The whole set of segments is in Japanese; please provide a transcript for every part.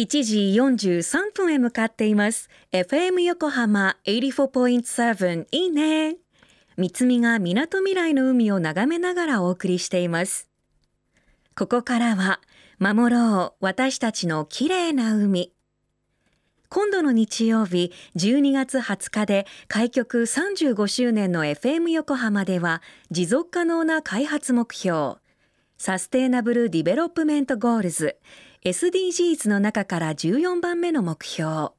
1時43分へ向かっています。FM 横浜84.7いいね。三つみが港未来の海を眺めながらお送りしています。ここからは守ろう私たちの綺麗な海。今度の日曜日12月20日で開局35周年の FM 横浜では持続可能な開発目標Sustainable Development Goals。SDGs の中から14番目の目標。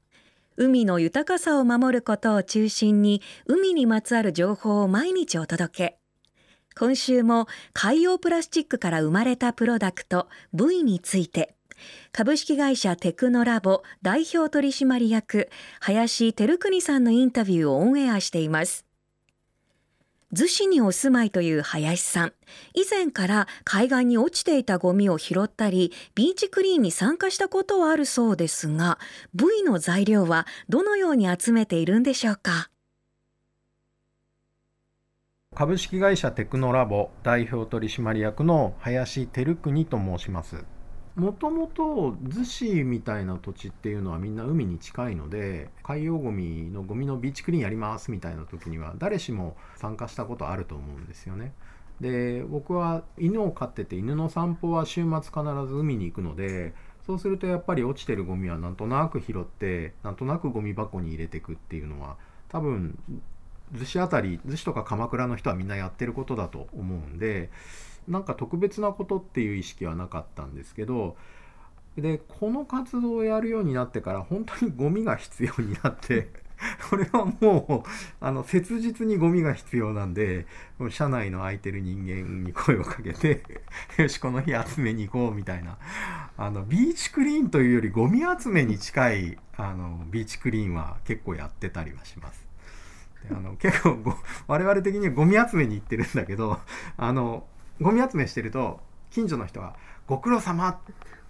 海の豊かさを守ることを中心に海にまつわる情報を毎日お届け。今週も海洋プラスチックから生まれたプロダクト V について。株式会社テクノラボ代表取締役林光邦さんのインタビューをオンエアしています。逗子にお住まいという林さん。以前から海岸に落ちていたゴミを拾ったりビーチクリーンに参加したことはあるそうですが V の材料はどのように集めているんでしょうか？株式会社テクノラボ代表取締役の林照邦と申します。もともと逗子みたいな土地っていうのはみんな海に近いので海洋ゴミのゴミのビーチクリーンやりますみたいな時には誰しも参加したことあると思うんですよね。で僕は犬を飼ってて犬の散歩は週末必ず海に行くのでそうするとやっぱり落ちてるゴミはなんとなく拾ってなんとなくゴミ箱に入れていくっていうのは多分逗子辺り逗子とか鎌倉の人はみんなやってることだと思うんでなんか特別なことっていう意識はなかったんですけどでこの活動をやるようになってから本当にゴミが必要になって これはもうあの切実にゴミが必要なんで社内の空いてる人間に声をかけて よしこの日集めに行こうみたいなあのビーチクリーンというよりゴミ集めに近いあのビーチクリーンは結構やってたりはします。あの結構我々的にはゴミ集めに行ってるんだけどあのゴミ集めしてると近所の人が「ご苦労様っ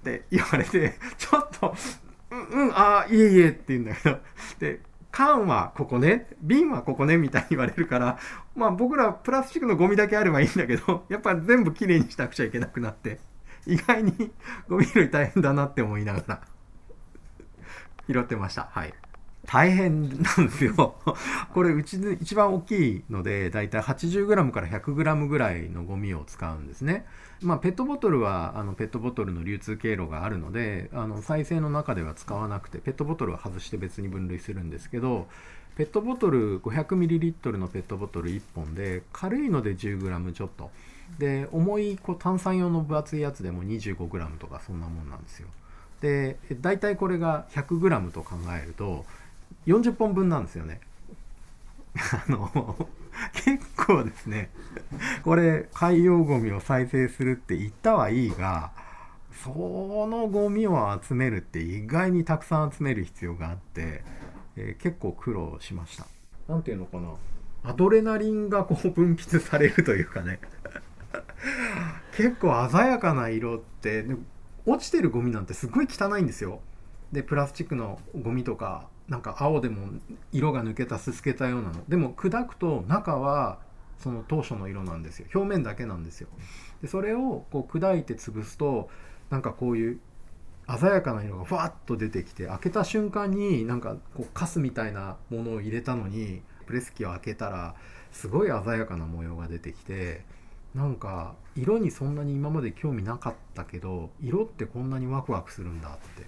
て言われてちょっと「うんうんああいえいえ」って言うんだけどで缶はここね瓶はここねみたいに言われるからまあ僕らプラスチックのゴミだけあればいいんだけどやっぱ全部きれいにしなくちゃいけなくなって意外にゴミ拾い大変だなって思いながら拾ってましたはい。大変なんですよ。これうちで一番大きいのでだいたい 80g から 100g ぐらいのゴミを使うんですね。まあ、ペットボトルはあのペットボトルの流通経路があるのであの再生の中では使わなくてペットボトルは外して別に分類するんですけどペットボトル 500ml のペットボトル1本で軽いので 10g ちょっとで重いこう炭酸用の分厚いやつでも 25g とかそんなもんなんですよ。で大体これが 100g と考えると40本分なんですよね。あの結構ですねこれ海洋ゴミを再生するって言ったはいいがそのゴミを集めるって意外にたくさん集める必要があって、えー、結構苦労しました。何ていうのかなアドレナリンがこう分泌されるというかね 結構鮮やかな色って落ちてるゴミなんてすごい汚いんですよ。でプラスチックのゴミとかなんか青でも色が抜けたすすけたようなの。でも砕くと中はその当初の色なんですよ。表面だけなんですよ。でそれをこう砕いて潰すとなんかこういう鮮やかな色がふわっと出てきて開けた瞬間になんかこうカスみたいなものを入れたのにプレス機を開けたらすごい鮮やかな模様が出てきてなんか色にそんなに今まで興味なかったけど色ってこんなにワクワクするんだって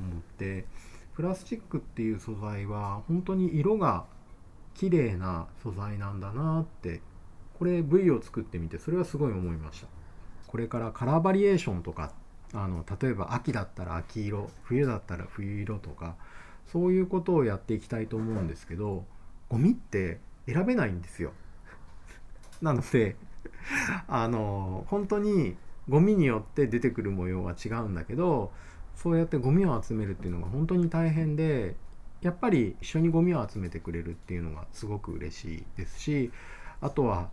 思ってプラスチックっていう素材は本当に色が綺麗な素材なんだなってこれ V を作ってみてそれはすごい思いました。これからカラーバリエーションとかあの例えば秋だったら秋色冬だったら冬色とかそういうことをやっていきたいと思うんですけどゴミって選べないんですよ。なのであの本当にゴミによって出てくる模様は違うんだけどそうやってゴミを集めるっていうのが本当に大変でやっぱり一緒にゴミを集めてくれるっていうのがすごく嬉しいですしあとは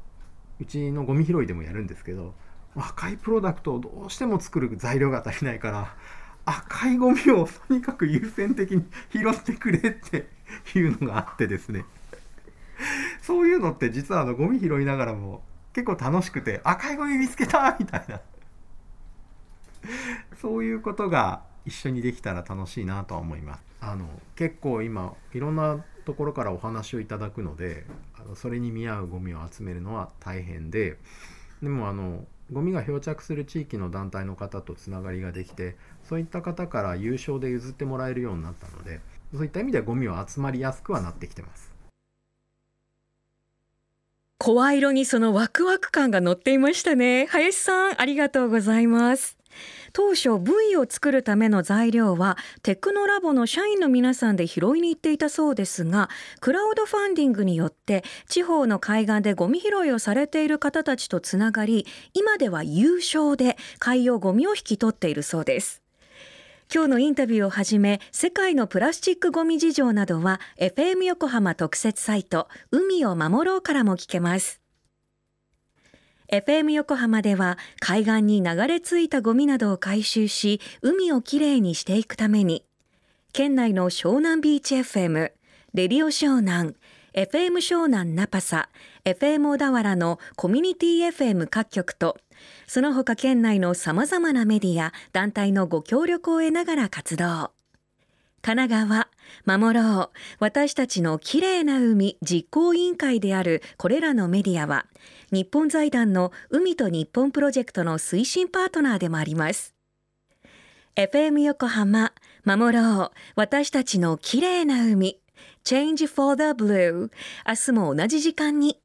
うちのゴミ拾いでもやるんですけど赤いプロダクトをどうしても作る材料が足りないから赤いゴミをとにかく優先的に拾ってくれっていうのがあってですね。そういうのって実はあのゴミ拾いながらも結構楽しくて赤いゴミ見つけたみたいな。そういうことが一緒にできたら楽しいなとは思います。あの結構今いろんなところからお話をいただくのであのそれに見合うゴミを集めるのは大変ででもあのゴミが漂着する地域の団体の方とつながりができてそういった方から優勝で譲ってもらえるようになったのでそういった意味ではゴミは集まりやすくはなってきてます。声色にそのワクワク感が乗っていましたね。林さんありがとうございます。当初 V を作るための材料はテクノラボの社員の皆さんで拾いに行っていたそうですがクラウドファンディングによって地方の海岸でゴミ拾いをされている方たちとつながり今では有償で海洋ゴミを引き取っているそうです。今日のインタビューをはじめ世界のプラスチックゴミ事情などは FM 横浜特設サイト海を守ろうからも聞けます。FM 横浜では海岸に流れ着いたゴミなどを回収し海をきれいにしていくために県内の湘南ビーチ FM、レディオ湘南、FM 湘南ナパサ、FM 小田原のコミュニティ FM 各局とその他県内の様々なメディア、団体のご協力を得ながら活動。神奈川、守ろう、私たちのきれいな海実行委員会であるこれらのメディアは、日本財団の海と日本プロジェクトの推進パートナーでもあります。FM 横浜、守ろう、私たちの綺麗な海、Change for the Blue、明日も同じ時間に。